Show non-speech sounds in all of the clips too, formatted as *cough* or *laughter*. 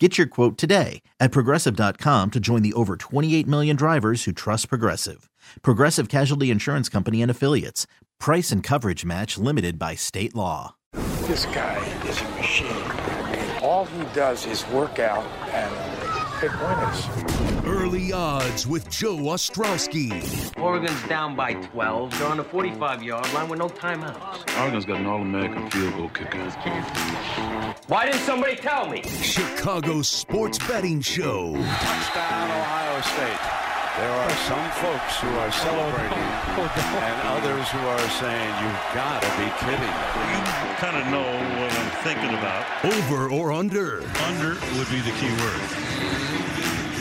Get your quote today at progressive.com to join the over 28 million drivers who trust Progressive. Progressive Casualty Insurance Company and Affiliates. Price and coverage match limited by state law. This guy is a machine. All he does is work out and pick winners. Early odds with Joe Ostrowski. Oregon's down by 12. They're on the 45 yard line with no timeouts. Oregon's got an All American field goal kicker. Why didn't somebody tell me? Chicago Sports Betting Show. Touchdown, Ohio State. There are some folks who are celebrating and others who are saying, you've got to be kidding. You kind of know what I'm thinking about. Over or under? Under would be the key word.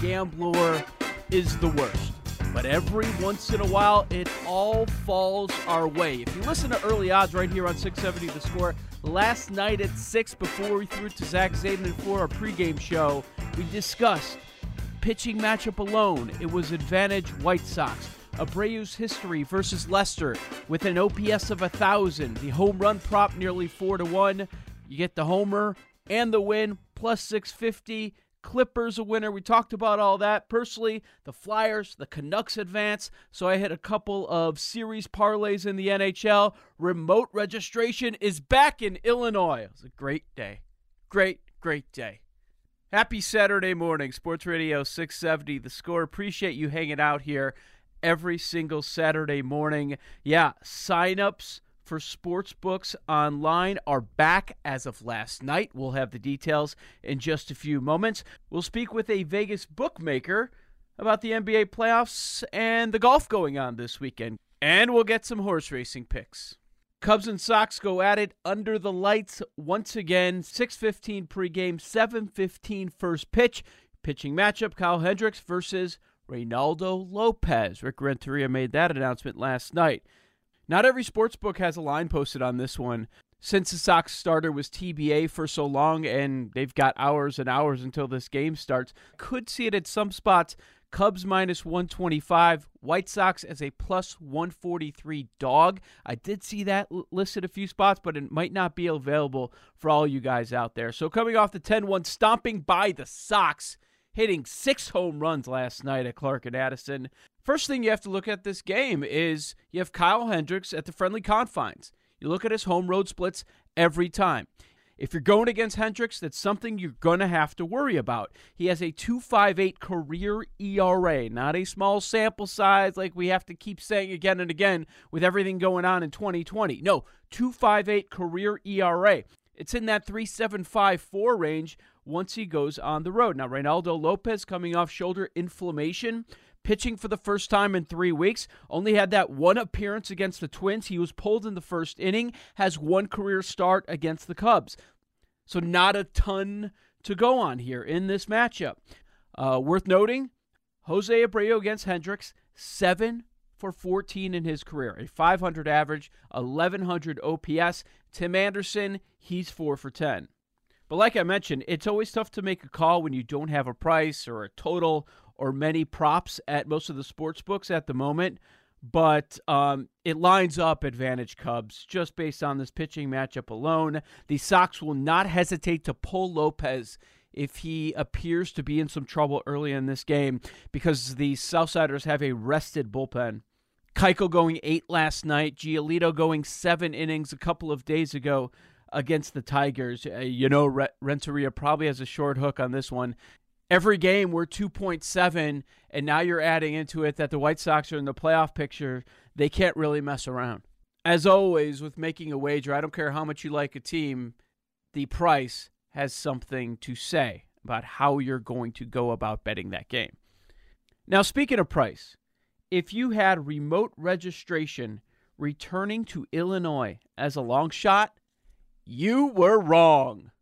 gambler is the worst. But every once in a while, it all falls our way. If you listen to early odds right here on 670 The Score, last night at 6 before we threw to Zach Zaidman for our pregame show, we discussed pitching matchup alone. It was advantage White Sox. Abreu's history versus Lester with an OPS of 1,000. The home run prop nearly 4 to 1. You get the homer and the win plus 650. Clippers a winner. We talked about all that. Personally, the Flyers, the Canucks advance. So I hit a couple of series parlays in the NHL. Remote registration is back in Illinois. It was a great day. Great, great day. Happy Saturday morning, Sports Radio 670. The score. Appreciate you hanging out here every single Saturday morning. Yeah, signups for sports books online are back as of last night. We'll have the details in just a few moments. We'll speak with a Vegas bookmaker about the NBA playoffs and the golf going on this weekend. And we'll get some horse racing picks. Cubs and Sox go at it under the lights once again. 6:15 pregame, 7:15 first pitch. Pitching matchup: Kyle Hendricks versus Reynaldo Lopez. Rick Renteria made that announcement last night. Not every sports book has a line posted on this one. Since the Sox starter was TBA for so long and they've got hours and hours until this game starts, could see it at some spots. Cubs minus 125, White Sox as a plus 143 dog. I did see that listed a few spots, but it might not be available for all you guys out there. So coming off the 10 1, stomping by the Sox, hitting six home runs last night at Clark and Addison. First thing you have to look at this game is you have Kyle Hendricks at the friendly confines. You look at his home road splits every time. If you're going against Hendricks, that's something you're going to have to worry about. He has a 2.58 career ERA, not a small sample size like we have to keep saying again and again with everything going on in 2020. No, 2.58 career ERA. It's in that 3.754 range once he goes on the road. Now, Reynaldo Lopez coming off shoulder inflammation pitching for the first time in three weeks. Only had that one appearance against the Twins. He was pulled in the first inning, has one career start against the Cubs. So, not a ton to go on here in this matchup. Uh, worth noting Jose Abreu against Hendricks, 7 for 14 in his career, a 500 average, 1100 OPS. Tim Anderson, he's 4 for 10. But like I mentioned, it's always tough to make a call when you don't have a price or a total or many props at most of the sports books at the moment. But um, it lines up advantage Cubs just based on this pitching matchup alone. The Sox will not hesitate to pull Lopez if he appears to be in some trouble early in this game because the Southsiders have a rested bullpen. Keuchel going eight last night, Giolito going seven innings a couple of days ago against the Tigers. Uh, you know, Re- Renteria probably has a short hook on this one. Every game we're 2.7, and now you're adding into it that the White Sox are in the playoff picture. They can't really mess around. As always, with making a wager, I don't care how much you like a team, the price has something to say about how you're going to go about betting that game. Now, speaking of price, if you had remote registration returning to Illinois as a long shot, you were wrong.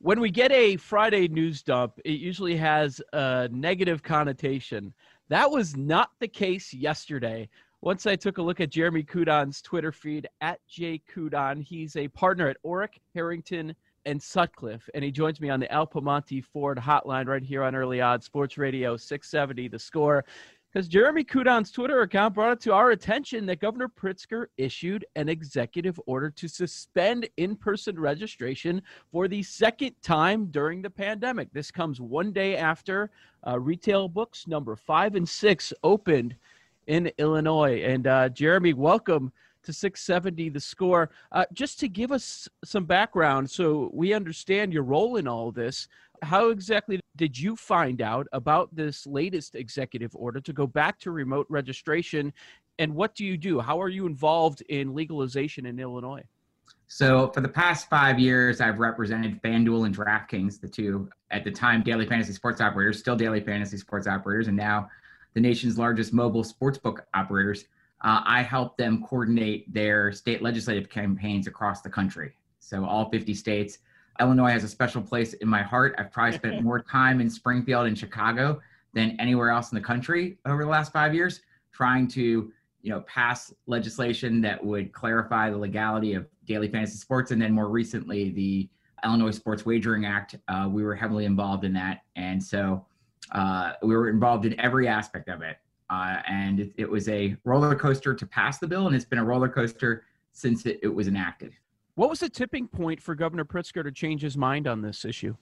When we get a Friday news dump, it usually has a negative connotation. That was not the case yesterday. Once I took a look at Jeremy Kudon's Twitter feed at jkudon, he's a partner at Orrick, Herrington, and Sutcliffe, and he joins me on the Al Piemonte Ford hotline right here on Early Odds Sports Radio 670 The Score because Jeremy Kudon's Twitter account brought it to our attention that Governor Pritzker issued an executive order to suspend in person registration for the second time during the pandemic. This comes one day after uh, retail books number five and six opened in Illinois. And uh, Jeremy, welcome to 670 the score. Uh, just to give us some background so we understand your role in all this, how exactly did you find out about this latest executive order to go back to remote registration? And what do you do? How are you involved in legalization in Illinois? So, for the past five years, I've represented FanDuel and DraftKings, the two at the time daily fantasy sports operators, still daily fantasy sports operators, and now the nation's largest mobile sportsbook operators. Uh, I help them coordinate their state legislative campaigns across the country. So, all 50 states Illinois has a special place in my heart. I've probably spent more time in Springfield and Chicago than anywhere else in the country over the last five years, trying to you know pass legislation that would clarify the legality of daily fantasy sports, and then more recently the Illinois Sports Wagering Act. Uh, we were heavily involved in that, and so uh, we were involved in every aspect of it. Uh, and it, it, was a roller coaster to pass the bill, and it's been a roller coaster since it, it was enacted. What was the tipping point for Governor Pritzker to change his mind on this issue?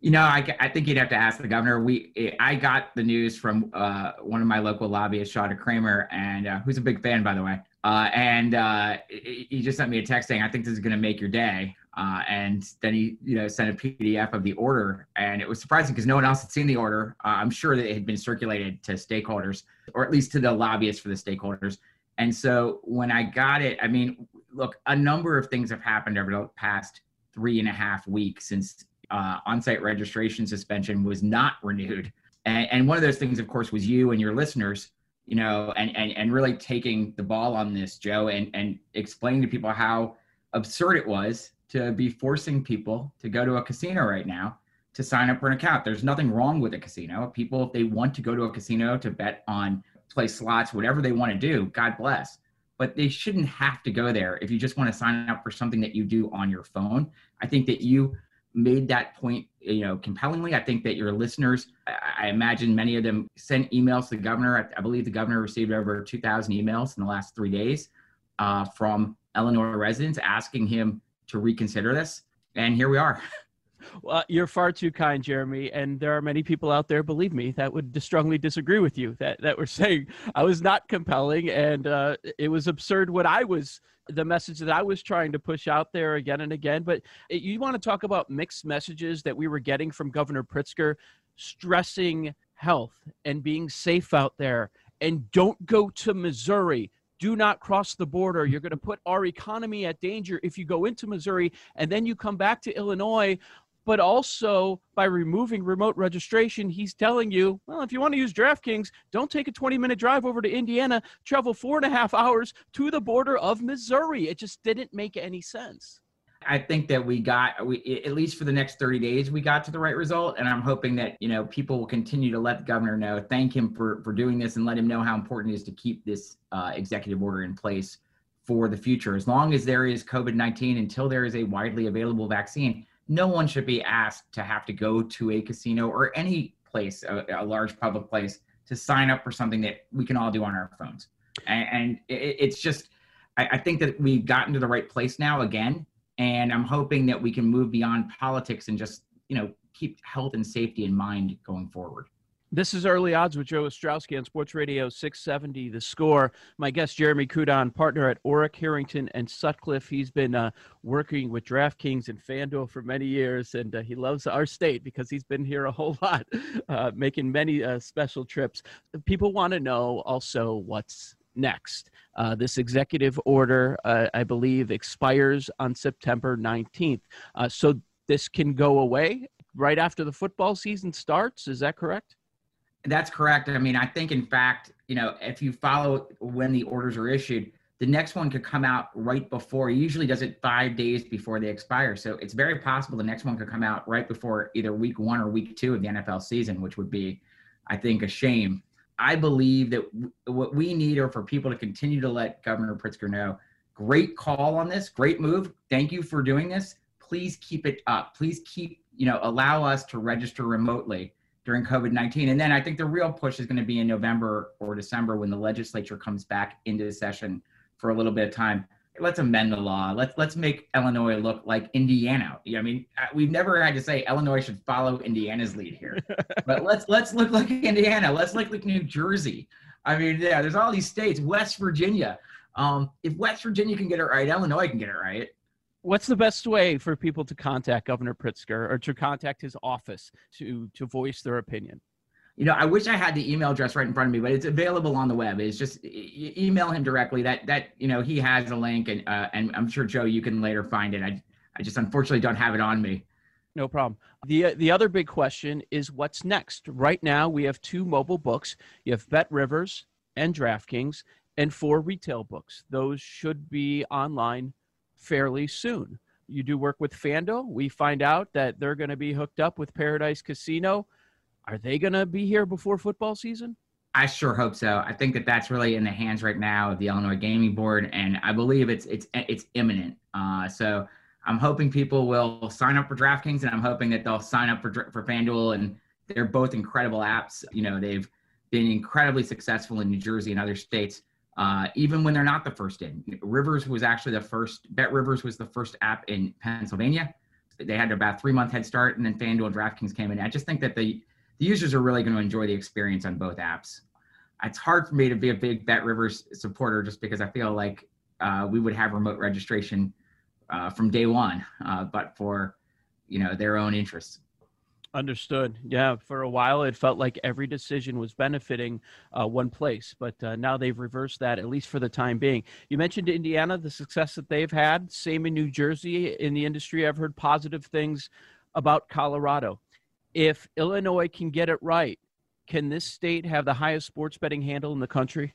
You know, I, I think you'd have to ask the governor. We, I got the news from uh, one of my local lobbyists, Shada Kramer, and uh, who's a big fan, by the way. Uh, and uh, he just sent me a text saying, "I think this is going to make your day." Uh, and then he, you know, sent a PDF of the order, and it was surprising because no one else had seen the order. Uh, I'm sure that it had been circulated to stakeholders, or at least to the lobbyists for the stakeholders. And so when I got it, I mean, look, a number of things have happened over the past three and a half weeks since uh, on-site registration suspension was not renewed. And, and one of those things, of course, was you and your listeners, you know, and, and, and really taking the ball on this, Joe, and, and explaining to people how absurd it was to be forcing people to go to a casino right now to sign up for an account. There's nothing wrong with a casino. People, if they want to go to a casino to bet on play slots, whatever they want to do, God bless. But they shouldn't have to go there if you just want to sign up for something that you do on your phone. I think that you made that point, you know, compellingly. I think that your listeners, I imagine many of them sent emails to the governor. I, believe the governor received over 2,000 emails in the last three days uh, from Illinois residents asking him to reconsider this. And here we are. *laughs* Well, you're far too kind, Jeremy. And there are many people out there, believe me, that would strongly disagree with you. That that were *laughs* saying I was not compelling, and uh, it was absurd what I was, the message that I was trying to push out there again and again. But you want to talk about mixed messages that we were getting from Governor Pritzker, stressing health and being safe out there, and don't go to Missouri do not cross the border. You're going to put our economy at danger if you go into Missouri and then you come back to Illinois but also by removing remote registration, he's telling you, well, if you want to use DraftKings, don't take a 20 minute drive over to Indiana, travel four and a half hours to the border of Missouri. It just didn't make any sense. I think that we got we at least for the next 30 days we got to the right result and I'm hoping that you know people will continue to let the governor know thank him for for doing this and let him know how important it is to keep this uh, executive order in place for the future as long as there is COVID-19 until there is a widely available vaccine no one should be asked to have to go to a casino or any place a, a large public place to sign up for something that we can all do on our phones and, and it, it's just I, I think that we've gotten to the right place now again and I'm hoping that we can move beyond politics and just, you know, keep health and safety in mind going forward. This is Early Odds with Joe Ostrowski on Sports Radio 670 The Score. My guest, Jeremy Kudon, partner at Orrick, Herrington, and Sutcliffe. He's been uh, working with DraftKings and FanDuel for many years, and uh, he loves our state because he's been here a whole *laughs* lot, uh, making many uh, special trips. People want to know also what's next. Uh, this executive order, uh, I believe, expires on September 19th. Uh, so this can go away right after the football season starts. Is that correct? That's correct. I mean, I think, in fact, you know, if you follow when the orders are issued, the next one could come out right before. He usually does it five days before they expire. So it's very possible the next one could come out right before either week one or week two of the NFL season, which would be, I think, a shame I believe that w- what we need are for people to continue to let Governor Pritzker know. Great call on this, great move. Thank you for doing this. Please keep it up. Please keep, you know, allow us to register remotely during COVID 19. And then I think the real push is going to be in November or December when the legislature comes back into session for a little bit of time let's amend the law. Let's let's make Illinois look like Indiana. I mean, we've never had to say Illinois should follow Indiana's lead here, *laughs* but let's let's look like Indiana. Let's look like New Jersey. I mean, yeah, there's all these states. West Virginia. Um, if West Virginia can get it right, Illinois can get it right. What's the best way for people to contact Governor Pritzker or to contact his office to to voice their opinion? you know, I wish I had the email address right in front of me, but it's available on the web. It's just e- email him directly. That that you know he has a link, and uh, and I'm sure Joe, you can later find it. I I just unfortunately don't have it on me. No problem. the The other big question is what's next. Right now, we have two mobile books. You have Bet Rivers and DraftKings, and four retail books. Those should be online fairly soon. You do work with FanDuel. We find out that they're going to be hooked up with Par-A-Dice Casino are they going to be here before football season? I sure hope so. I think that that's really in the hands right now of the Illinois Gaming Board, and I believe it's it's it's imminent. Uh, so I'm hoping people will sign up for DraftKings, and I'm hoping that they'll sign up for for FanDuel, and they're both incredible apps. You know, they've been incredibly successful in New Jersey and other states, uh, even when they're not the first in. Rivers was actually the first. Bet Rivers was the first app in Pennsylvania. They had about three month head start, and then FanDuel and DraftKings came in. I just think that the the users are really going to enjoy the experience on both apps. It's hard for me to be a big Bet Rivers supporter just because I feel like uh, we would have remote registration uh, from day one, uh, but for you know their own interests. Understood. Yeah, for a while it felt like every decision was benefiting uh, one place, but uh, now they've reversed that, at least for the time being. You mentioned Indiana, the success that they've had. Same in New Jersey. In the industry, I've heard positive things about Colorado if Illinois can get it right, can this state have the highest sports betting handle in the country?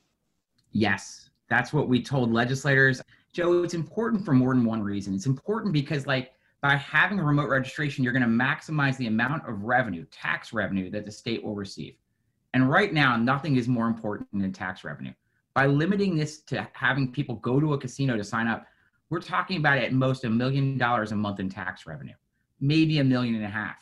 Yes, that's what we told legislators. Joe, it's important for more than one reason. It's important because, like, by having a remote registration, you're going to maximize the amount of revenue, tax revenue, that the state will receive. And right now, nothing is more important than tax revenue. By limiting this to having people go to a casino to sign up, we're talking about at most a million dollars a month in tax revenue, maybe a million and a half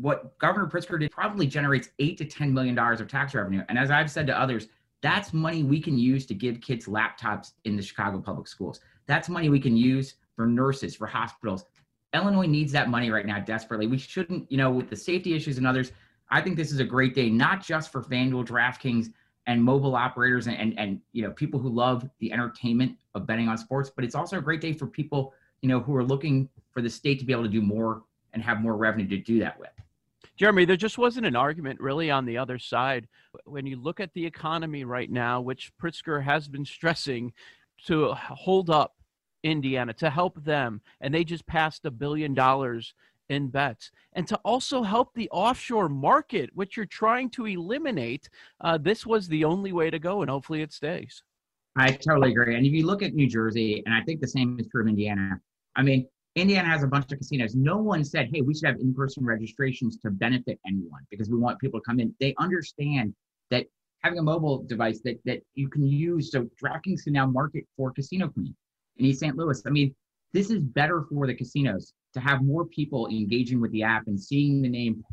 what Governor Pritzker did probably generates eight to ten million dollars of tax revenue. And as I've said to others, that's money we can use to give kids laptops in the Chicago public schools. That's money we can use for nurses, for hospitals. Illinois needs that money right now desperately. We shouldn't, you know, with the safety issues and others. I think this is a great day, not just for FanDuel, DraftKings, and mobile operators and, and, and you know people who love the entertainment of betting on sports, but it's also a great day for people you know who are looking for the state to be able to do more and have more revenue to do that with. Jeremy, there just wasn't an argument really on the other side. When you look at the economy right now, which Pritzker has been stressing to hold up Indiana, to help them, and they just passed a billion dollars in bets and to also help the offshore market, which you're trying to eliminate. Uh, this was the only way to go, and hopefully it stays. I totally agree. And if you look at New Jersey, and I think the same is true of Indiana, I mean, Indiana has a bunch of casinos. No one said, hey, we should have in person registrations to benefit anyone because we want people to come in. They understand that having a mobile device that, that you can use, so DraftKings can now market for Casino Queen in East St. Louis. I mean, this is better for the casinos to have more people engaging with the app and seeing the name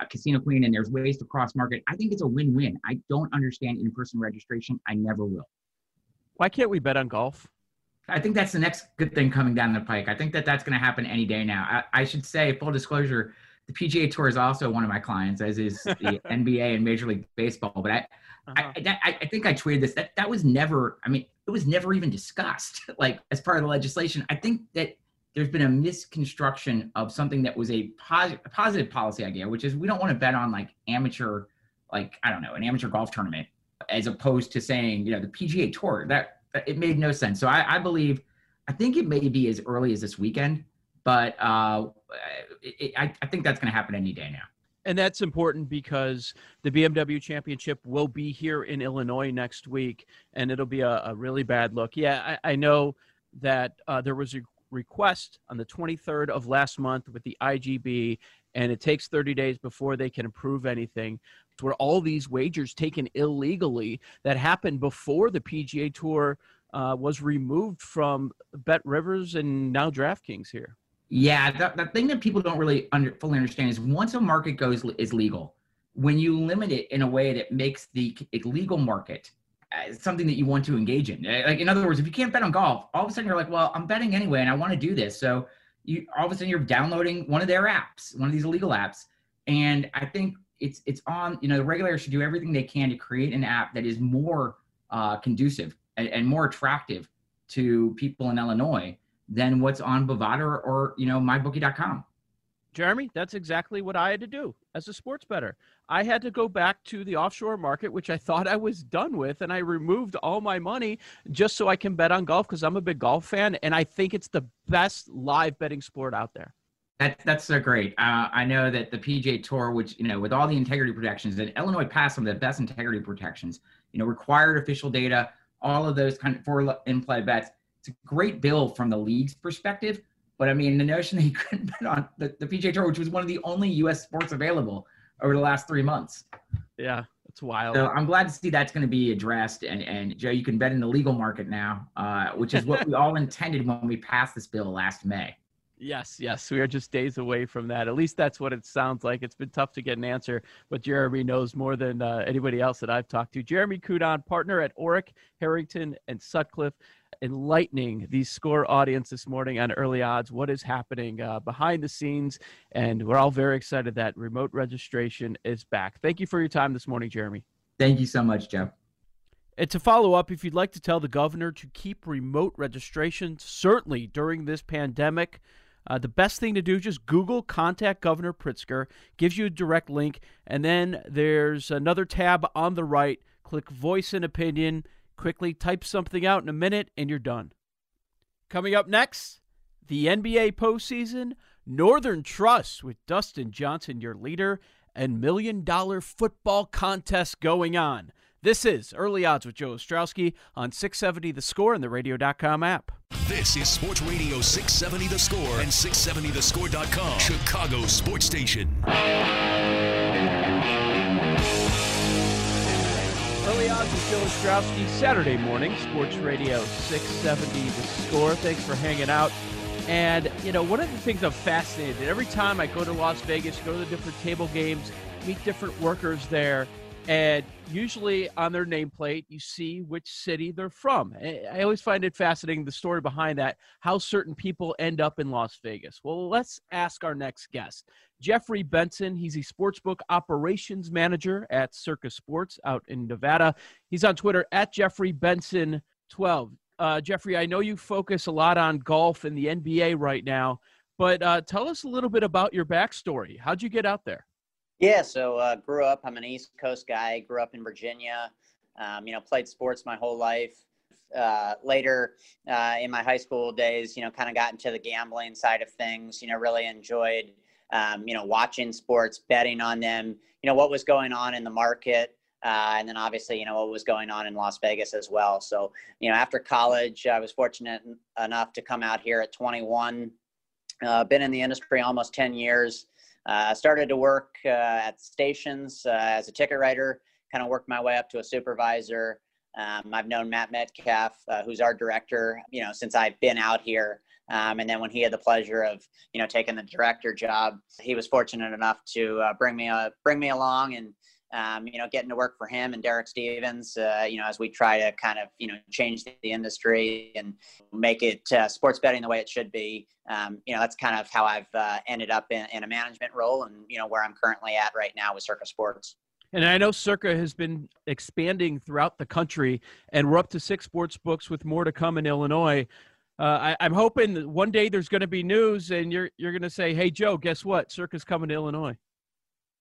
uh, Casino Queen and there's ways to cross market. I think it's a win win. I don't understand in person registration. I never will. Why can't we bet on golf? I think that's the next good thing coming down the pike. I think that that's going to happen any day now. I, I, should say, full disclosure, the PGA Tour is also one of my clients, as is *laughs* the NBA and Major League Baseball. But I, uh-huh. I, I, I, think I tweeted this. That that was never. I mean, it was never even discussed, *laughs* like as part of the legislation. I think that there's been a misconstruction of something that was a, a positive policy idea, which is we don't want to bet on like amateur, like I don't know, an amateur golf tournament, as opposed to saying you know the PGA Tour. That it made no sense. So I, I believe, I think it may be as early as this weekend, but uh, it, I, I think that's going to happen any day now. And that's important because the BMW Championship will be here in Illinois next week, and it'll be a, a really bad look. Yeah, I, I know that uh, there was a request on the 23rd of last month with the IGB, and it takes 30 days before they can approve anything. Where all these wagers taken illegally that happened before the PGA Tour uh, was removed from Bet Rivers and now DraftKings here. Yeah, the, the thing that people don't really under, fully understand is once a market goes is legal, when you limit it in a way that makes the legal market uh, something that you want to engage in. Uh, like in other words, if you can't bet on golf, all of a sudden you're like, well, I'm betting anyway, and I want to do this. So you all of a sudden you're downloading one of their apps, one of these illegal apps, and I think it's it's on. You know, the regulators should do everything they can to create an app that is more uh, conducive and, and more attractive to people in Illinois than what's on Bovada or, or you know mybookie.com. Jeremy, that's exactly what I had to do as a sports bettor. I had to go back to the offshore market, which I thought I was done with, and I removed all my money just so I can bet on golf because I'm a big golf fan, and I think it's the best live betting sport out there. That, that's so great. Uh, I know that the PGA Tour, which you know, with all the integrity protections, that Illinois passed some of the best integrity protections. You know, required official data, all of those kind of for in-play bets. It's a great bill from the league's perspective, but I mean, the notion that you *laughs* couldn't bet on the, the PGA Tour, which was one of the only U.S. sports available over the last three months. Yeah, it's wild. So I'm glad to see that's going to be addressed. And and Joe, you can bet in the legal market now, uh, which is what we all *laughs* intended when we passed this bill last May. Yes, yes, we are just days away from that. At least that's what it sounds like. It's been tough to get an answer, but Jeremy knows more than uh, anybody else that I've talked to. Jeremy Kudon, partner at Orrick, Herrington, and Sutcliffe, enlightening the score audience this morning on early odds. What is happening uh, behind the scenes? And we're all very excited that remote registration is back. Thank you for your time this morning, Jeremy. Thank you so much, Jeff. And to follow up, if you'd like to tell the governor to keep remote registration, certainly during this pandemic, uh, the best thing to do just Google contact Governor Pritzker, gives you a direct link, and then there's another tab on the right. Click voice and opinion. Quickly type something out in a minute, and you're done. Coming up next, the NBA postseason, Northern Trust with Dustin Johnson, your leader, and million dollar football contest going on. This is Early Odds with Joe Ostrowski on 670 The Score and the Radio.com app. This is Sports Radio 670 The Score and 670thescore.com, Chicago Sports Station. Odds with Joe Ostrowski, Saturday morning, Sports Radio 670 The Score. Thanks for hanging out. And, you know, one of the things I'm fascinated every time I go to Las Vegas, go to the different table games, meet different workers there, and usually on their nameplate, you see which city they're from. I always find it fascinating the story behind that, how certain people end up in Las Vegas. Well, let's ask our next guest. Jeffrey Benson, he's a sportsbook operations manager at Circa Sports out in Nevada. He's on Twitter at Jeffrey Benson 12. Uh, Jeffrey, I know you focus a lot on golf and the NBA right now, but uh, tell us a little bit about your backstory. How'd you get out there? Yeah, so uh, grew up. I'm an East Coast guy. Grew up in Virginia. Um, you know, played sports my whole life. Uh, later uh, in my high school days, you know, kind of got into the gambling side of things. You know, really enjoyed um, you know, watching sports, betting on them, you know, what was going on in the market. Uh, and then obviously, you know, what was going on in Las Vegas as well. So, you know, after college, I was fortunate enough to come out here at 21. Uh, been in the industry almost 10 years. Uh, started to work uh, at stations uh, as a ticket writer, kind of worked my way up to a supervisor. Um, I've known Matt Metcalf, who's our director, you know, since I've been out here. Um, and then when he had the pleasure of, you know, taking the director job, he was fortunate enough to uh, bring me uh, bring me along and, um, you know, getting to work for him and Derek Stevens, uh, you know, as we try to kind of, you know, change the industry and make it uh, sports betting the way it should be. Um, you know, that's kind of how I've uh, ended up in, in a management role and, you know, where I'm currently at right now with Circa Sports. And I know Circa has been expanding throughout the country, and we're up to six sports books with more to come in Illinois. Uh, I, am hoping one day there's going to be news, and you're you're going to say, "Hey, Joe, guess what? Circa's coming to Illinois."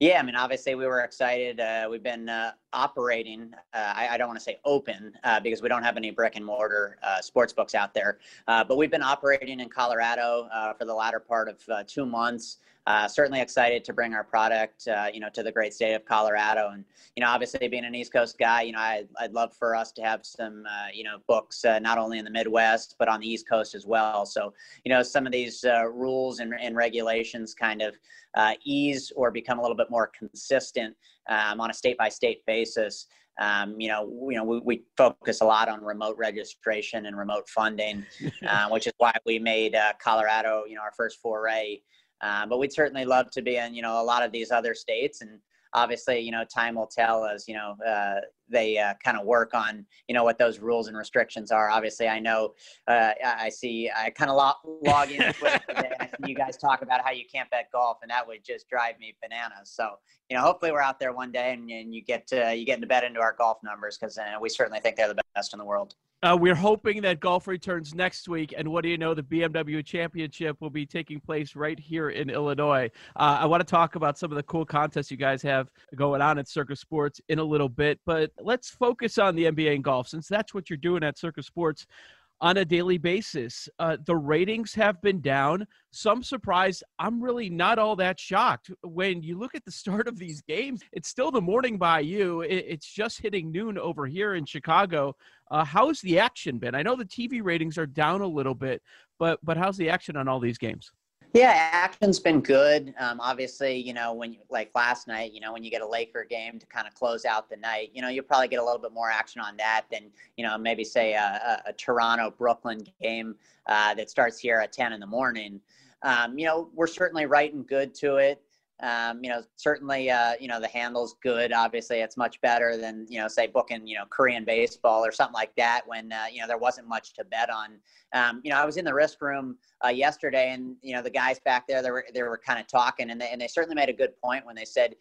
Yeah, I mean, obviously we were excited. Uh, we've been uh, operating. Uh, I, I, don't want to say open uh, because we don't have any brick and mortar uh, sports books out there, uh, but we've been operating in Colorado for the latter part of two months uh, certainly excited to bring our product, uh, you know, to the great state of Colorado. And you know, obviously being an East Coast guy, you know, I, would love for us to have some, uh, you know, books uh, not only in the Midwest but on the East Coast as well. So you know, some of these uh, rules and, and, regulations kind of uh, ease or become a little bit more consistent um, on a state by state basis. Um, you know, you know, we, we, focus a lot on remote registration and remote funding, *laughs* which is why we made Colorado, you know, our first foray um, but we'd certainly love to be in, you know, a lot of these other states. And obviously, you know, time will tell as, you know, uh, they uh, kind of work on, you know, what those rules and restrictions are. Obviously, I know, uh, I see, I kind of log, log in you guys talk about how you can't bet golf, and that would just drive me bananas. So, you know, hopefully we're out there one day and, and you get to, you get into bet into our golf numbers because uh, we certainly think they're the best in the world. Uh, we're hoping that golf returns next week, and what do you know? The BMW Championship will be taking place right here in Illinois. Uh, I want to talk about some of the cool contests you guys have going on at Circa Sports in a little bit, but let's focus on the NBA and golf since that's what you're doing at Circa Sports on a daily basis. Uh, the ratings have been down. Some surprise. I'm really not all that shocked. When you look at the *laughs* start of these games, it's still the morning by you. it's just hitting noon over here in Chicago. Uh, how's the action been? I know the TV ratings are down a little bit, but but how's the action on all these games? Yeah, action's been good. Um, obviously, you know, when you like last night, you know, when you get a Laker game to kind of close out the night, you know, you'll probably get a little bit more action on that than, you know, maybe say a, a, a Toronto Brooklyn game uh, that starts here at 10 in the morning. Um, you know, we're certainly right and good to it. Um, you know, certainly, uh, you know, the handle's good. Obviously, it's much better than, you know, say booking, you know, Korean baseball or something like that when, uh, you know, there wasn't much to bet on. Um, you know, I was in the risk room uh, yesterday and, you know, the guys back there, they were, they were kind of talking and they, and they certainly made a good point when they said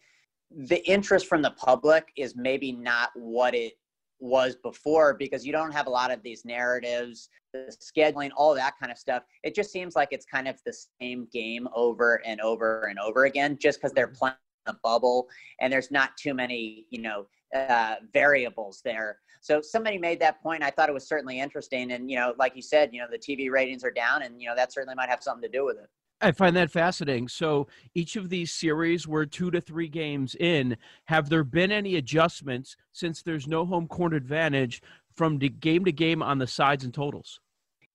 the interest from the public is maybe not what it was before because you don't have a lot of these narratives, the scheduling, all that kind of stuff. It just seems like it's kind of the same game over and over and over again, just because they're mm-hmm. playing a bubble and there's not too many, you know, uh, variables there. So somebody made that point. I thought it was certainly interesting. And, you know, like you said, you know, the TV ratings are down and, you know, that certainly might have something to do with it. I find that fascinating. So each of these series were two to three games in. Have there been any adjustments since there's no home court advantage from game to game on the sides and totals?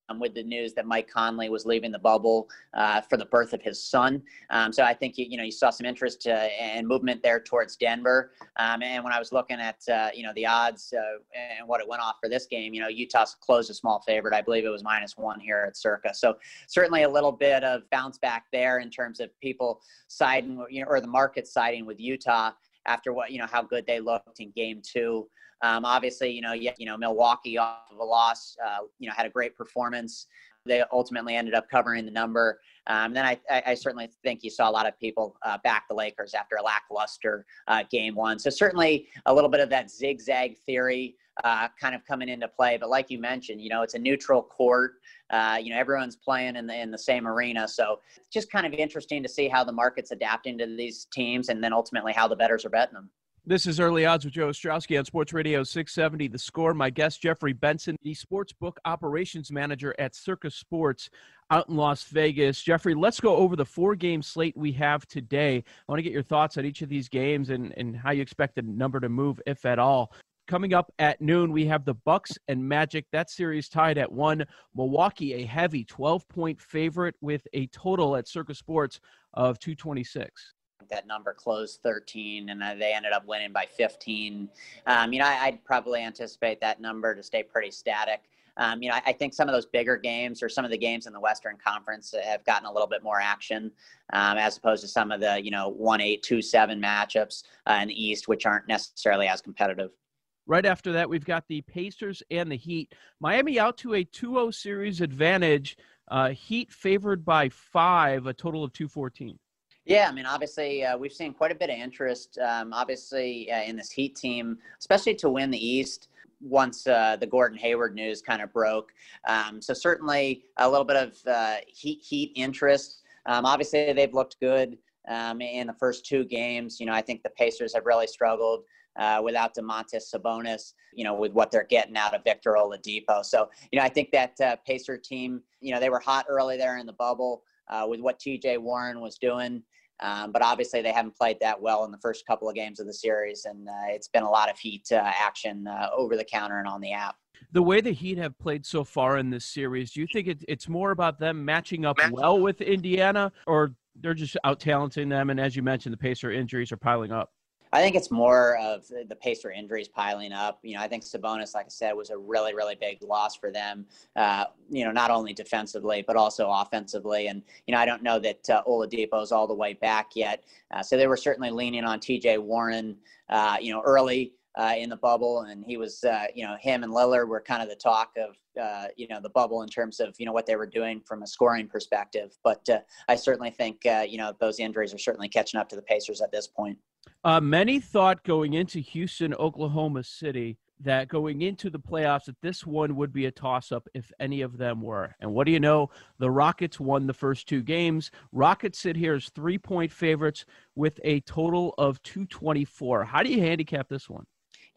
Um, with the news that Mike Conley was leaving the bubble uh, for the birth of his son. Um, so I think you, you know you saw some interest uh, and movement there towards Denver. Um, and when I was looking at uh, you know the odds uh, and what it went off for this game, you know Utah's closed a small favorite. I believe it was minus one here at Circa. So certainly a little bit of bounce back there in terms of people siding you know or the market siding with Utah after what you know how good they looked in game two. Um, obviously, you know, you, you know, Milwaukee off of a loss, uh, you know, had a great performance. They ultimately ended up covering the number. Um, then I, I, I, certainly think you saw a lot of people uh, back the Lakers after a lackluster uh, game one. So certainly a little bit of that zigzag theory uh, kind of coming into play. But like you mentioned, you know, it's a neutral court. Uh, you know, everyone's playing in the in the same arena, so it's just kind of interesting to see how the market's adapting to these teams, and then ultimately how the bettors are betting them. This is Early Odds with Joe Ostrowski on Sports Radio 670 The Score. My guest, Jeffrey Benson, the sports book Operations Manager at Circa Sports out in Las Vegas. Jeffrey, let's go over the four game slate we have today. I want to get your thoughts on each of these games and, and how you expect the number to move, if at all. Coming up at noon, we have the Bucks and Magic. That series tied at one. Milwaukee, a heavy 12 point favorite with a total at Circa Sports of 226 that number closed 13 and they ended up winning by 15. Um, you know, I, would probably anticipate that number to stay pretty static. Um, you know, I, I, think some of those bigger games or some of the games in the Western Conference have gotten a little bit more action um, as opposed to some of the, you know, 1 8, 2 7 matchups uh, in the East, which aren't necessarily as competitive. Right after that, we've got the Pacers and the Heat. Miami out to a 2 0 series advantage. Uh, Heat favored by five, a total of 214. Yeah, I mean, obviously, uh, we've seen quite a bit of interest, um, obviously, uh, in this Heat team, especially to win the East once uh, the Gordon Hayward news kind of broke. Um, so certainly a little bit of uh, Heat Heat interest. Um, obviously, they've looked good um, in the first two games. You know, I think the Pacers have really struggled. Uh, without Domantas Sabonis, you know, with what they're getting out of Victor Oladipo. So, you know, I think that uh, Pacer team, you know, they were hot early there in the bubble uh, with what TJ Warren was doing. Um, but obviously, they haven't played that well in the first couple of games of the series, and uh, it's been a lot of Heat uh, action uh, over the counter and on the app. The way the Heat have played so far in this series, do you think it, it's more about them matching up well with Indiana, or they're just out talenting them? And as you mentioned, the Pacer injuries are piling up. I think it's more of the Pacer injuries piling up. You know, I think Sabonis, like I said, was a really, really big loss for them. Uh, you know, not only defensively but also offensively. And you know, I don't know that uh, Oladipo's all the way back yet. Uh, so they were certainly leaning on T.J. Warren. Uh, you know, early. Uh, in the bubble, and he was, uh, you know, him and Lillard were kind of the talk of, uh, you know, the bubble in terms of, you know, what they were doing from a scoring perspective. But uh, I certainly think, uh, you know, those injuries are certainly catching up to the Pacers at this point. Uh, many thought going into Houston, Oklahoma City, that going into the playoffs, that this one would be a toss up if any of them were. And what do you know? The Rockets won the first two games. Rockets sit here as three point favorites with a total of 224. How do you handicap this one?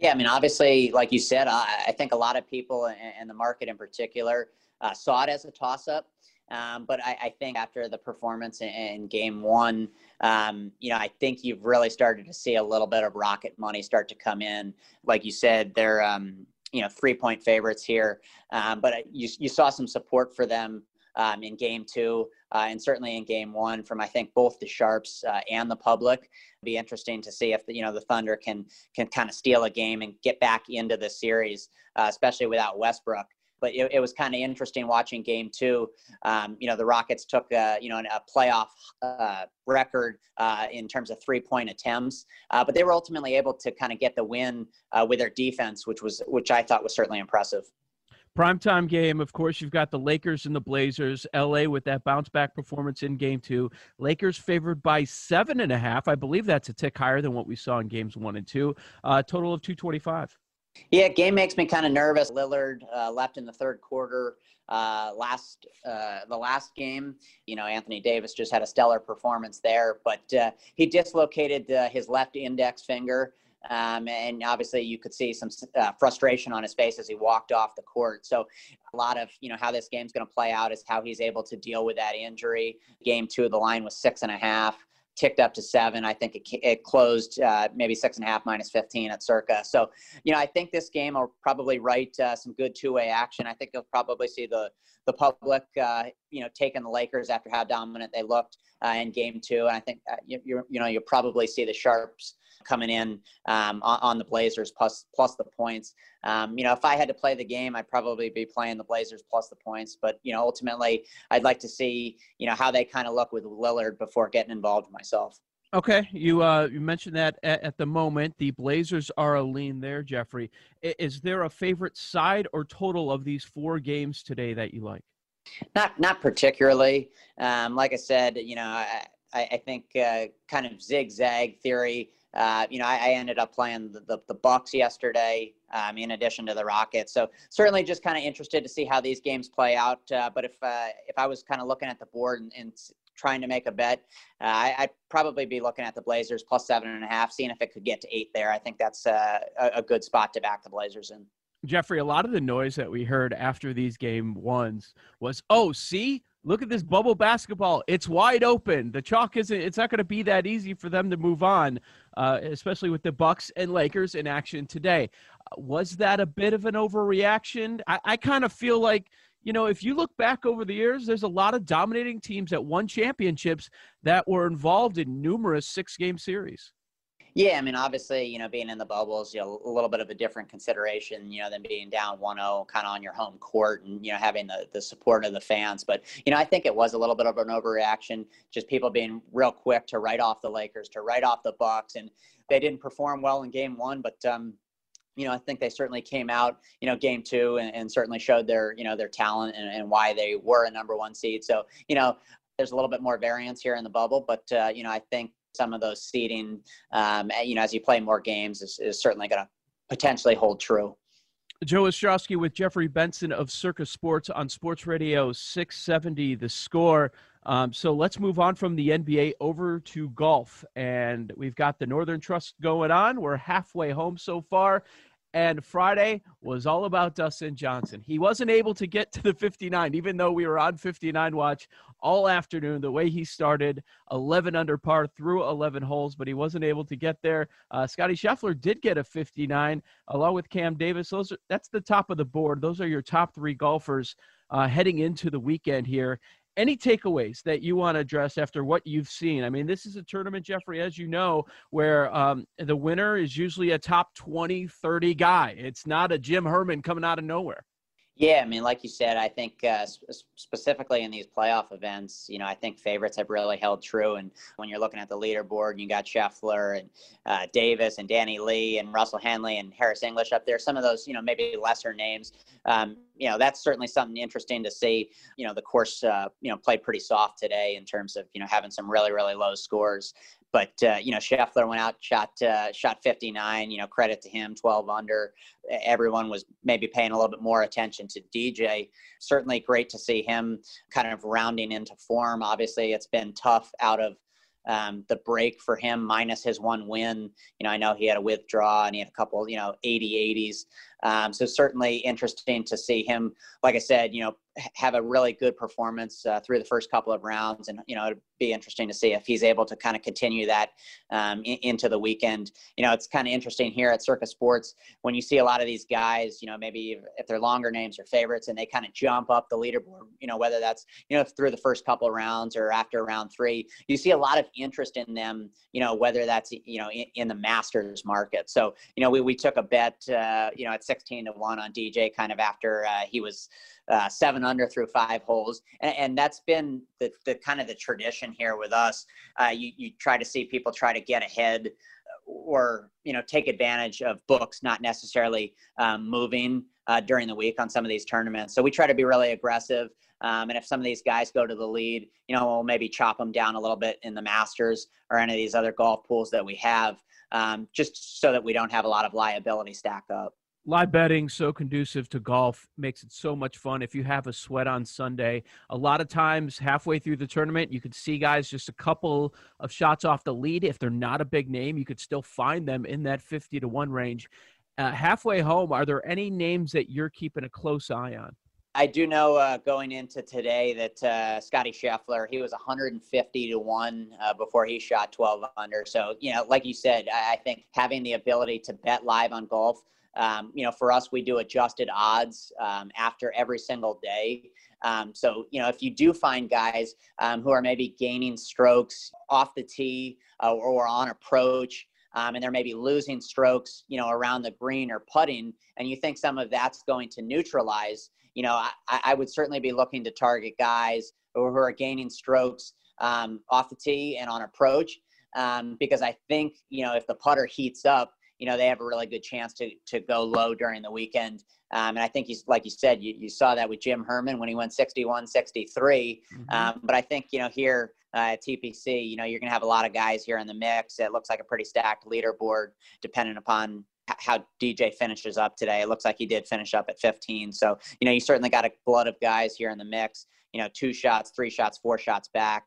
Yeah, I mean, obviously, like you said, I, I think a lot of people in, the market in particular uh, saw it as a toss up. Um, but I, I, think after the performance in, in game one, um, you know, I think you've really started to see a little bit of rocket money start to come in. Like you said, they're, um, you know, three point favorites here. Um, but you, you saw some support for them um, in game two uh, and certainly in game one from I think both the sharps uh, and the public. It'd be interesting to see if the, you know the Thunder can can kind of steal a game and get back into the series, uh, especially without Westbrook but it, it was kind of interesting watching game two. Um, you know, the Rockets took a, you know a playoff uh, record uh, in terms of three point attempts, uh, but they were ultimately able to kind of get the win uh, with their defense, which was which I thought was certainly impressive. Primetime game, of course, you've got the Lakers and the Blazers. LA with that bounce back performance in game two. Lakers favored by seven and a half. I believe that's a tick higher than what we saw in games one and two. Uh, total of 225. Yeah, game makes me kind of nervous. Lillard uh, left in the third quarter uh, last uh, the last game. You know, Anthony Davis just had a stellar performance there, but uh, he dislocated uh, his left index finger. Um, and obviously, you could see some uh, frustration on his face as he walked off the court. So, a lot of you know how this game's going to play out is how he's able to deal with that injury. Game two, the line was six and a half ticked up to seven. I think it, it closed uh, maybe six and a half minus 15 at circa. So, you know, I think this game will probably write uh, some good two way action. I think you'll probably see the, the public, uh, you know, taking the Lakers after how dominant they looked uh, in game two. And I think, uh, you, you know, you'll probably see the Sharps coming in um, on, on, the Blazers plus plus the points. Um, you know, if I had to play the game, I'd probably be playing the Blazers plus the points. But you know, ultimately, I'd like to see you know how they kind of look with Lillard before getting involved myself. Okay, you uh, you mentioned that at, at, the moment the Blazers are a lean there, Jeffrey. Is there a favorite side or total of these four games today that you like? Not not particularly. Um, like I said, you know, I, I think uh, kind of zigzag theory uh, you know, I, I, ended up playing the, the, the Bucks yesterday, um, in addition to the Rockets. So certainly, just kind of interested to see how these games play out. Uh, but if uh, if I was kind of looking at the board and, and, trying to make a bet, uh, I, would probably be looking at the Blazers plus seven and a half, seeing if it could get to eight there. I think that's uh, a, a good spot to back the Blazers in. Jeffrey, a lot of the noise that we heard after these game ones was, oh, see, look at this bubble basketball. It's wide open. The chalk isn't. It's not going to be that easy for them to move on, uh, especially with the Bucks and Lakers in action today. Was that a bit of an overreaction? I, I kind of feel like you know, if you look back over the years, there's a lot of dominating teams that won championships that were involved in numerous six game series. Yeah, I mean, obviously, you know, being in the bubbles, you know, a little bit of a different consideration, you know, than being down 1-0 kind of on your home court and, you know, having the, the support of the fans. But, you know, I think it was a little bit of an overreaction, just people being real quick to write off the Lakers, to write off the Bucks. And they didn't perform well in game one, but, um, you know, I think they certainly came out, you know, game two and, and certainly showed their, you know, their talent and, and, why they were a number one seed. So, you know, there's a little bit more variance here in the bubble, but, uh, you know, I think some of those seeding, um, you know, as you play more games, is, is certainly going to potentially hold true. Joe Ostrowski with Jeffrey Benson of Circa Sports on Sports Radio 670 The Score. Um, so let's move on from the NBA over to golf. And we've got the Northern Trust going on. We're halfway home so far. And Friday was all about Dustin Johnson. He wasn't able to get to the 59, even though we were on 59 watch all afternoon. The way he started, 11 under par through 11 holes, but he wasn't able to get there. Uh, Scotty Scheffler did get a 59, along with Cam Davis. Those are, that's the top of the board. Those are your top three golfers uh, heading into the weekend here any takeaways that you want to address after what you've seen? I mean, this is a tournament, Jeffrey, as you know, where um, the winner is usually a top 20, 30 guy. It's not a Jim Herman coming out of nowhere. Yeah, I mean, like you said, I think uh, specifically in these playoff events, you know, I think favorites have really held true. And when you're looking at the leaderboard, you got Scheffler and uh, Davis and Danny Lee and Russell Henley and Harris English up there. Some of those, you know, maybe lesser names. Um, you know, that's certainly something interesting to see. You know, the course, uh, you know, played pretty soft today in terms of you know having some really really low scores. But uh, you know, Scheffler went out, shot uh, shot 59. You know, credit to him, 12 under. Everyone was maybe paying a little bit more attention to DJ. Certainly, great to see him kind of rounding into form. Obviously, it's been tough out of um, the break for him minus his one win. You know, I know he had a withdraw and he had a couple, you know, 80 80s. Um, so certainly interesting to see him, like I said, you know, have a really good performance uh, through the first couple of rounds, and you know it'd be interesting to see if he's able to kind of continue that um, in, into the weekend. You know, it's kind of interesting here at Circa Sports when you see a lot of these guys. You know, maybe if, they're longer names or favorites, and they kind of jump up the leaderboard. You know, whether that's you know through the first couple of rounds or after round three, you see a lot of interest in them. You know, whether that's you know in, in the Masters market. So you know, we we took a bet. Uh, you know, at 16 to one on DJ, kind of after uh, he was uh, seven under through five holes, and, and that's been the, the kind of the tradition here with us. Uh, you you try to see people try to get ahead or you know take advantage of books not necessarily um, moving uh, during the week on some of these tournaments. So we try to be really aggressive um, and if some of these guys go to the lead you know we'll maybe chop them down a little bit in the masters or any of these other golf pools that we have um, just so that we don't have a lot of liability stack up live betting so conducive to golf makes it so much fun. If you have a sweat on sunday a lot of times halfway through the tournament you could see guys just a couple of shots off the lead. If they're not a big name you could still find them in that 50 to 1 range. Uh, halfway home are there any names that you're keeping a close eye on? I do know uh, going into today that uh, Scotty Scheffler, he was 150 to 1 uh, before he shot 12 under. So, you know, like you said, I, I think having the ability to bet live on golf um, you know, for us, we do adjusted odds um, after every single day. Um, so, you know, if you do find guys um, who are maybe gaining strokes off the tee uh, or, on approach, um, and they're maybe losing strokes, you know, around the green or putting, and you think some of that's going to neutralize, you know, I, I would certainly be looking to target guys who are gaining strokes um, off the tee and on approach. because I think, you know, if the putter heats up, you know, they have a really good chance to, to go low during the weekend. Um, and I think he's, like you said, you, you saw that with Jim Herman when he went 61, 63. Mm-hmm. Um, but I think, you know, here uh, at TPC, you know, you're going to have a lot of guys here in the mix. It looks like a pretty stacked leaderboard, depending upon how DJ finishes up today. It looks like he did finish up at 15. So, you know, you certainly got a blood of guys here in the mix, you know, two shots, three shots, four shots back.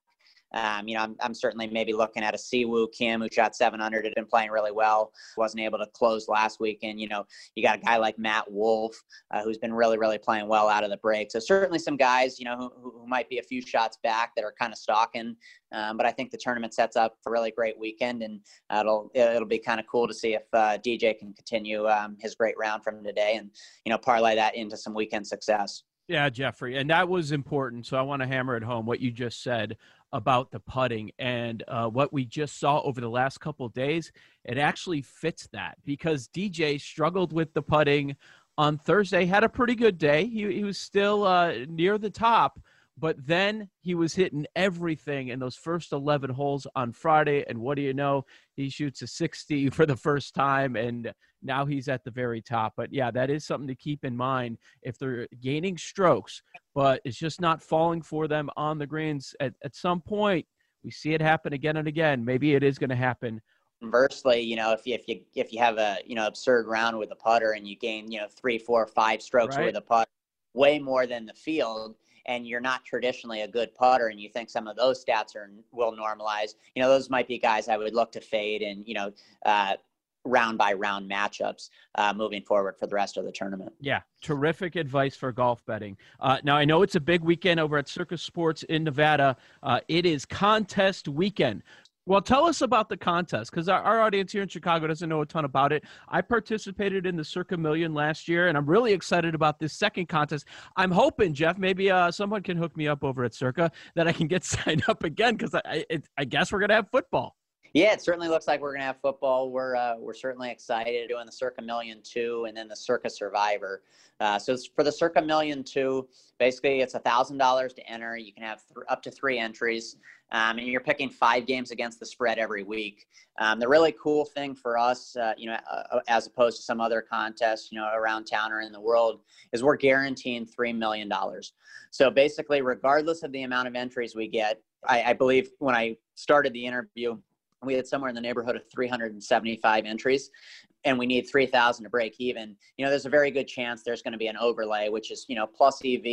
Um, you know, I'm, I'm certainly maybe looking at a Siwoo Kim who shot 700, had been playing really well, wasn't able to close last weekend. You know, you got a guy like Matt Wolff uh, who's been really, really playing well out of the break. So certainly some guys, you know, who, who might be a few shots back that are kind of stalking. Um, but I think the tournament sets up for a really great weekend, and it'll it'll be kind of cool to see if uh, DJ can continue um, his great round from today, and you know parlay that into some weekend success. Yeah, Jeffrey, and that was important. So I want to hammer it home what you just said about the putting and uh, what we just saw over the last couple days. It actually fits that because DJ struggled with the putting on Thursday, had a pretty good day. He, he was still uh, near the top, but then he was hitting everything in those first 11 holes on Friday. And what do you know? He shoots a 60 *laughs* for the first time, and now he's at the very top. But yeah, that is something to keep in mind if they're gaining strokes, but it's just not falling for them on the greens. At, at some point, we see it happen again and again. Maybe it is going to happen Conversely, you know, if you, if you if you have a you know absurd round with a putter and you gain you know three, four, five strokes right. with a putter, way more than the field, and you're not traditionally a good putter and you think some of those stats are will normalize you know those might be guys i would look to fade and you know uh, round by round matchups uh, moving forward for the rest of the tournament. Yeah, terrific advice for golf betting. Uh, now, I know it's a big weekend over at Circa Sports in Nevada. Uh, it is contest weekend. Well, tell us about the contest because our, our, audience here in Chicago doesn't know a ton about it. I participated in the Circa Million last year, and I'm really excited about this second contest. I'm hoping, Jeff, maybe uh, someone can hook me up over at Circa that I can get *laughs* signed up again because I, I, I guess we're going to have football. Yeah, it certainly looks like we're gonna have football. We're uh, we're certainly excited doing the Circa Million two and then the Circa Survivor. Uh, so for the Circa Million two, basically it's a thousand dollars to enter. You can have th- up to three entries, um, and you're picking five games against the spread every week. Um, the really cool thing for us, uh, you know, uh, as opposed to some other contests, you know, around town or in the world, is we're guaranteeing three million dollars. So basically, regardless of the amount of entries we get, I, I believe when I started the interview we had somewhere in the neighborhood of 375 entries and we need 3000 to break even. You know there's a very good chance there's going to be an overlay which is you know plus ev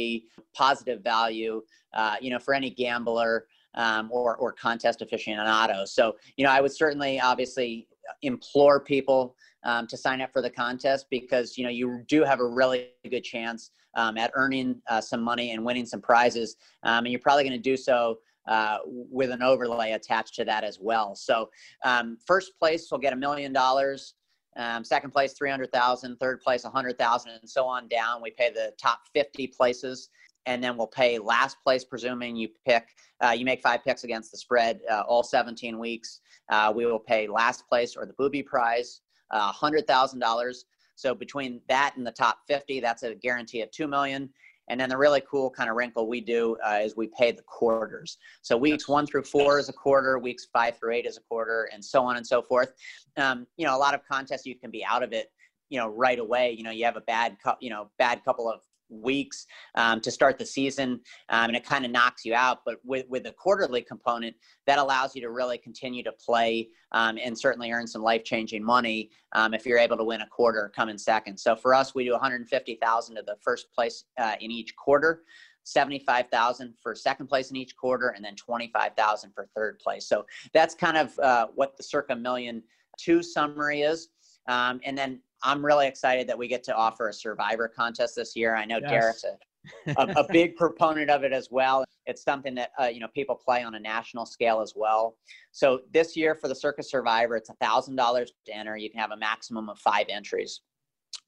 positive value uh, you know for any gambler um, or, or contest aficionado. So you know i would certainly obviously implore people um, to sign up for the contest because you know you do have a really good chance um, at earning uh, some money and winning some prizes um, and you're probably going to do so uh, with an overlay attached to that as well. So um, first place will get a million dollars. Um, second place, 300,000, third place, 100,000, and so on down. We pay the top 50 places, and then we'll pay last place, presuming you pick, uh, you make five picks against the spread uh, all 17 weeks. Uh, we will pay last place or the booby prize, $100,000. So between that and the top 50, that's a guarantee of 2 million. And then the really cool kind of wrinkle we do uh, is we pay the quarters. So weeks one through four is a quarter, weeks five through eight is a quarter, and so on and so forth. Um, you know, a lot of contests you can be out of it, you know, right away. You know, you have a bad, you know, bad couple of weeks um, to start the season, um, and it kind of knocks you out. But with with the quarterly component, that allows you to really continue to play um, and certainly earn some life changing money um, if you're able to win a quarter come in second. So for us, we do 150,000 to the first place uh, in each quarter. 75,000 for second place in each quarter and then 25,000 for third place. So that's kind of uh, what the circa million two summary is. Um, and then I'm really excited that we get to offer a survivor contest this year. I know yes. Derek's a, a, a, big *laughs* proponent of it as well. It's something that uh, you know people play on a national scale as well. So this year for the Circa Survivor, it's a thousand dollars to enter. You can have a maximum of five entries.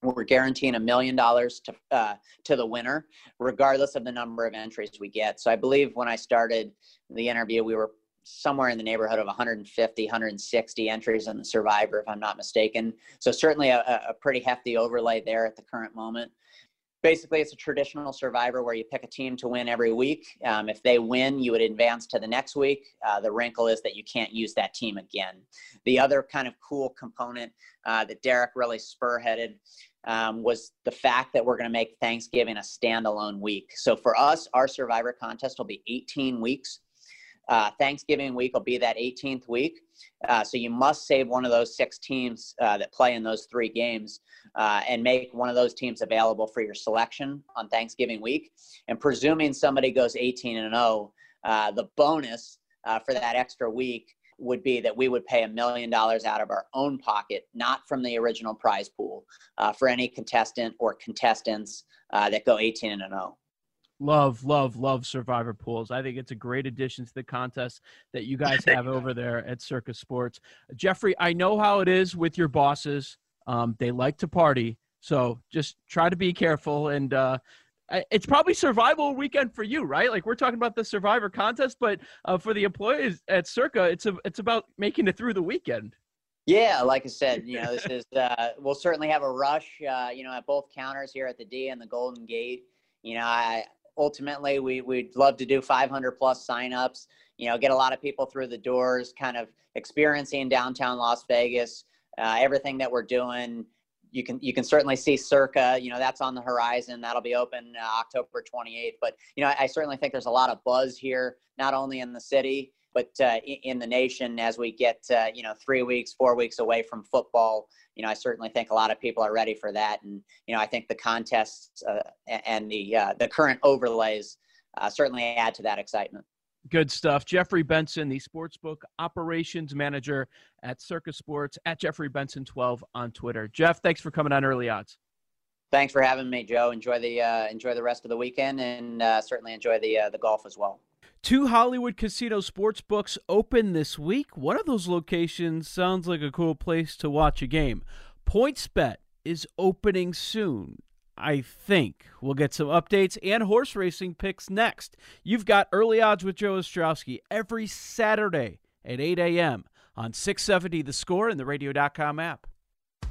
We're guaranteeing a million dollars to uh, to the winner, regardless of the number of entries we get. So I believe when I started the interview, we were somewhere in the neighborhood of 150, 160 entries in the Survivor, if I'm not mistaken. So certainly a, a pretty hefty overlay there at the current moment. Basically, it's a traditional Survivor where you pick a team to win every week. Um, if they win, you would advance to the next week. Uh, the wrinkle is that you can't use that team again. The other kind of cool component uh, that Derek really spearheaded um, was the fact that we're going to make Thanksgiving a standalone week. So for us, our Survivor contest will be 18 weeks. Uh, Thanksgiving week will be that 18th week. Uh, so you must save one of those six teams uh, that play in those three games uh, and make one of those teams available for your selection on Thanksgiving week. And presuming somebody goes 18 and 0, uh, the bonus uh, for that extra week would be that we would pay a million dollars out of our own pocket, not from the original prize pool, for any contestant or contestants that go 18 and 0. Love, love, love Survivor pools. I think it's a great addition to the contest that you guys *laughs* have over there at Circa Sports. Jeffrey, I know how it is with your bosses. Um, they like to party, so just try to be careful. And uh, it's probably survival weekend for you, right? Like we're talking about the Survivor contest, but uh, for the employees at Circa, it's a, it's about making it through the weekend. Yeah, like I said, you know, this is uh, *laughs* we'll certainly have a rush, uh, you know, at both counters here at the D and the Golden Gate. You know, I ultimately we we'd love to do 500 plus signups. You know, get a lot of people through the doors, kind of experiencing downtown Las Vegas, uh, everything that we're doing. You can you can certainly see Circa. You know, that's on the horizon. That'll be open uh, October 28th. But you know, I, I certainly think there's a lot of buzz here, not only in the city but uh, in the nation as we get uh, you know three weeks four weeks away from football you know i certainly think a lot of people are ready for that and you know i think the contests uh, and the uh, the current overlays uh, certainly add to that excitement Good stuff. Jeffrey Benson, the sportsbook operations manager at Circa Sports, at Jeffrey Benson 12 on Twitter. Jeff, thanks for coming on Early Odds. Thanks for having me, Joe. Enjoy the uh, enjoy the rest of the weekend, and uh, certainly enjoy the uh, the golf as well. Two Hollywood casino sports books open this week. One of those locations sounds like a cool place to watch a game. PointsBet is opening soon. I think we'll get some updates and horse racing picks next. You've got early odds with Joe Ostrowski every Saturday at 8 a.m. on 670 The Score and the Radio.com app.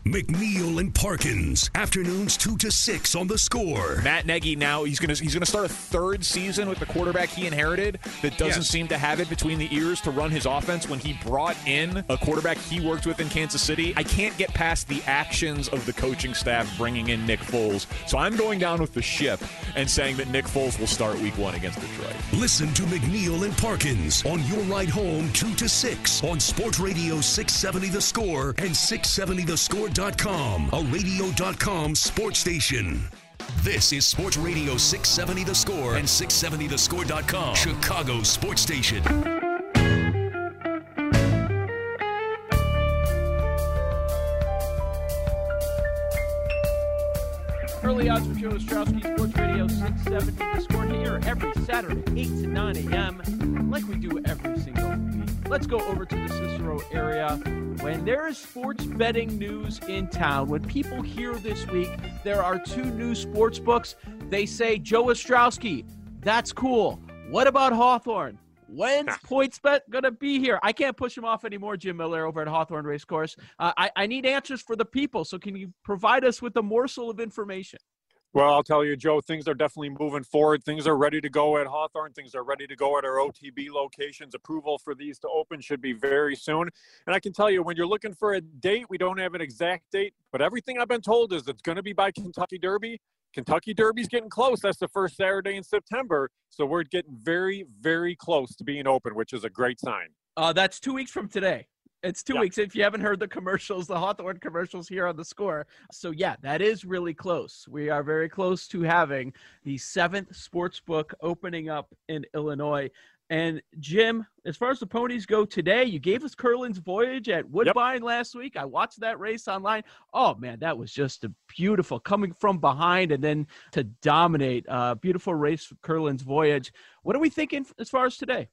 McNeil and Parkins. Afternoons two to six on the score. Matt Nagy now he's gonna he's gonna start a third season with the quarterback he inherited that doesn't yes. seem to have it between the ears to run his offense when he brought in a quarterback he worked with in Kansas City. I can't get past the actions of the coaching staff bringing in Nick Foles. So I'm going down with the ship and saying that Nick Foles will start week one against Detroit. Listen to McNeil and Parkins on your ride home two to six on Sports Radio 670 The Score and 670thescore.com radio.com, a radio.com sports station. This is Sports Radio 670 The Score and 670thescore.com, Chicago sports station. Early odds for Joe Ostrowski, Sports Radio 670 The Score here every Saturday, 8 to 9 a.m., like we do every single. Let's go over to the Cicero area when there is sports betting news in town, when people hear this week there are two new sports books, they say, Joe Ostrowski, that's cool. What about Hawthorne? When's *laughs* PointsBet going to be here? I can't push him off anymore, Jim Miller, over at Hawthorne Racecourse. Uh, I, I need answers for the people. So, can you provide us with a morsel of information? Well, I'll tell you, Joe, things are definitely moving forward. Things are ready to go at Hawthorne. Things are ready to go at our OTB locations. Approval for these to open should be very soon. And I can tell you, when you're looking for a date, we don't have an exact date, but everything I've been told is it's going to be by Kentucky Derby. Kentucky Derby's getting close. That's the first Saturday in September. So we're getting very, very close to being open, which is a great sign. Uh, that's two weeks from today. It's two yeah. weeks. If you haven't heard the commercials, the Hawthorne commercials here on the score. So, yeah, that is really close. We are very close to having the seventh sports book opening up in Illinois. And Jim, as far as the ponies go today, you gave us Curlin's Voyage at Woodbine yep. last week. I watched that race online. Oh man, that was just a beautiful coming from behind and then to dominate. Uh, beautiful race, Curlin's Voyage. What are we thinking as far as today?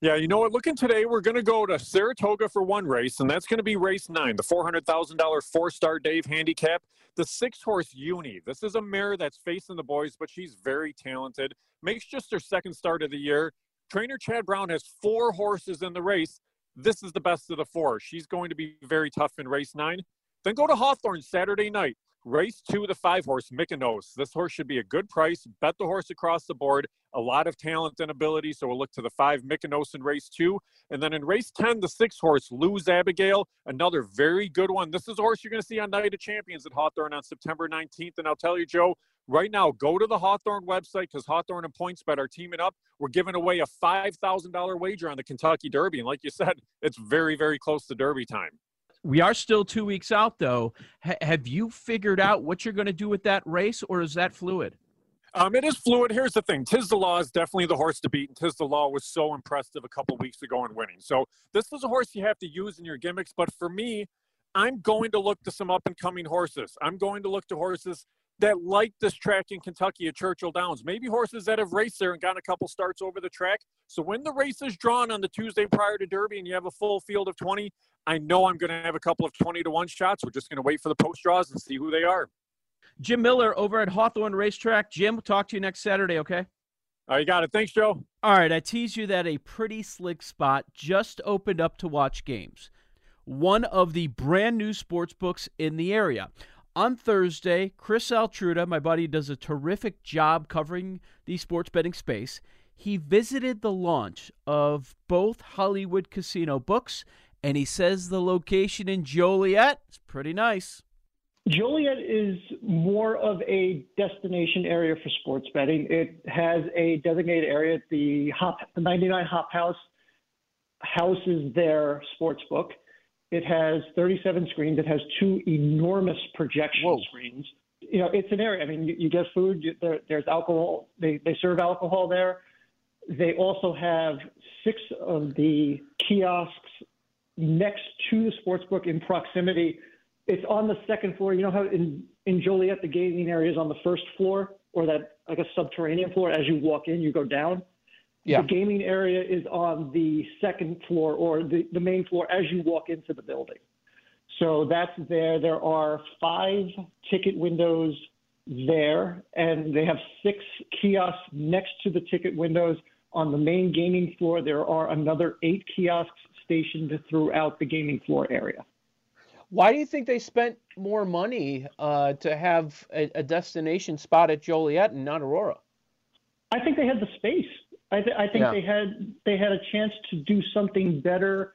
Yeah, you know what? Looking today, we're going to go to Saratoga for one race, and that's going to be race nine, the $400,000 Fourstardave handicap. The six horse Uni. This is a mare that's facing the boys, but she's very talented. Makes just her second start of the year. Trainer Chad Brown has four horses in the race. This is the best of the four. She's going to be very tough in race nine. Then go to Hawthorne Saturday night. Race two, the five horse, Mykonos. This horse should be a good price. Bet the horse across the board. A lot of talent and ability. So we'll look to the five, Mykonos in race two. And then in race 10, the six horse, Lose Abigail. Another very good one. This is a horse you're going to see on Night of Champions at Hawthorne on September 19th. And I'll tell you, Joe, right now, go to the Hawthorne website because Hawthorne and PointsBet are teaming up. We're giving away a $5,000 wager on the Kentucky Derby. And like you said, it's very, very close to Derby time. We are still two weeks out, though. H- have you figured out what you're going to do with that race, or is that fluid? Um, it is fluid. Here's the thing: Tiz the Law is definitely the horse to beat, and Tiz the Law was so impressive a couple weeks ago in winning. So this is a horse you have to use in your gimmicks. But for me, I'm going to look to some up and coming horses. I'm going to look to horses that like this track in Kentucky at Churchill Downs. Maybe horses that have raced there and gotten a couple starts over the track. So when the race is drawn on the Tuesday prior to Derby and you have a full field of 20, I know I'm going to have a couple of 20 to 1 shots. We're just going to wait for the post draws and see who they are. Jim Miller over at Hawthorne Racetrack. Jim, we'll talk to you next Saturday, okay? All right, you got it. Thanks, Joe. All right, I teased you that a pretty slick spot just opened up to watch games. One of the brand new sports books in the area. On Thursday, Chris Altruda, my buddy, does a terrific job covering the sports betting space. He visited the launch of both Hollywood Casino books, and he says the location in Joliet is pretty nice. Joliet is more of a destination area for sports betting. It has a designated area. The Hop, the 99 Hop House houses their sports book. It has 37 screens. It has two enormous projection Whoa. screens. You know, it's an area. I mean, you, you get food. You, there, there's alcohol. They they serve alcohol there. They also have six of the kiosks next to the sports book in proximity. It's on the second floor. You know how in in Joliet the gaming area is on the first floor, or that like a subterranean floor. As you walk in, you go down. Yeah. The gaming area is on the second floor or the, the main floor as you walk into the building. So that's there. There are five ticket windows there, and they have six kiosks next to the ticket windows. On the main gaming floor, there are another eight kiosks stationed throughout the gaming floor area. Why do you think they spent more money uh, to have a, a destination spot at Joliet and not Aurora? I think they had the space. I, th- I think yeah. they had they had a chance to do something better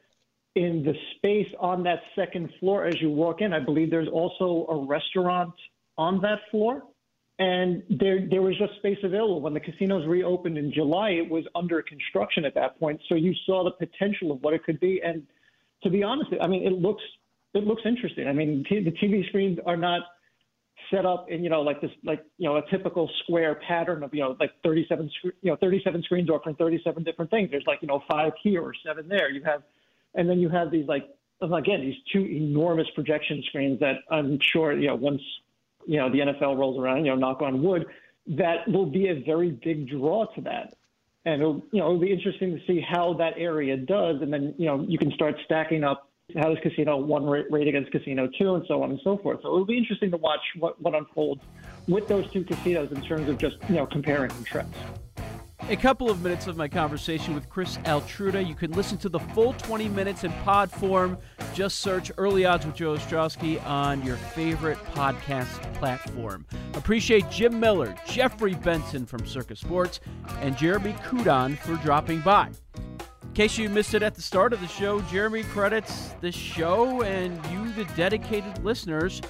in the space on that second floor as you walk in. I believe there's also a restaurant on that floor, and there there was just space available when the casinos reopened in July. It was under construction at that point, so you saw the potential of what it could be. And to be honest, I mean, it looks it looks interesting. I mean, t- the TV screens are not set up in you know like this like you know a typical square pattern of you know like 37 you know 37 screens offering 37 different things. There's like you know five here or seven there. You have, and then you have these like again these two enormous projection screens that I'm sure you know once you know the NFL rolls around, you know knock on wood, that will be a very big draw to that. And it'll, you know it'll be interesting to see how that area does, and then you know you can start stacking up how does Casino one rate, against Casino two, and so on and so forth. So it'll be interesting to watch what, what unfolds with those two casinos in terms of just you know comparing contrasts. A couple of minutes of my conversation with Chris Altruda. You can listen to the full 20 minutes in pod form. Just search Early Odds with Joe Ostrowski on your favorite podcast platform. Appreciate Jim Miller, Jeffrey Benson from Circa Sports, and Jeremy Kudon for dropping by. In case you missed it at the start of the show, Jeremy credits the show and you, the dedicated listeners,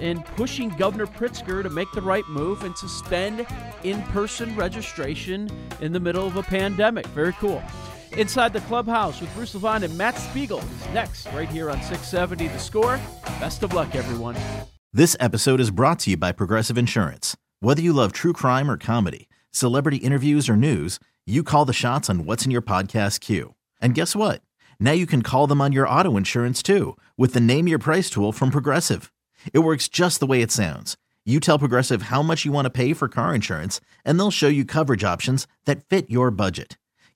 in pushing Governor Pritzker to make the right move and suspend in person registration in the middle of a pandemic. Very cool. Inside the Clubhouse with Bruce Levine and Matt Spiegel is next, right here on 670 The Score. Best of luck, everyone. This episode is brought to you by Progressive Insurance. Whether you love true crime or comedy, celebrity interviews or news, you call the shots on what's in your podcast queue. And guess what? Now you can call them on your auto insurance too with the Name Your Price tool from Progressive. It works just the way it sounds. You tell Progressive how much you want to pay for car insurance, and they'll show you coverage options that fit your budget.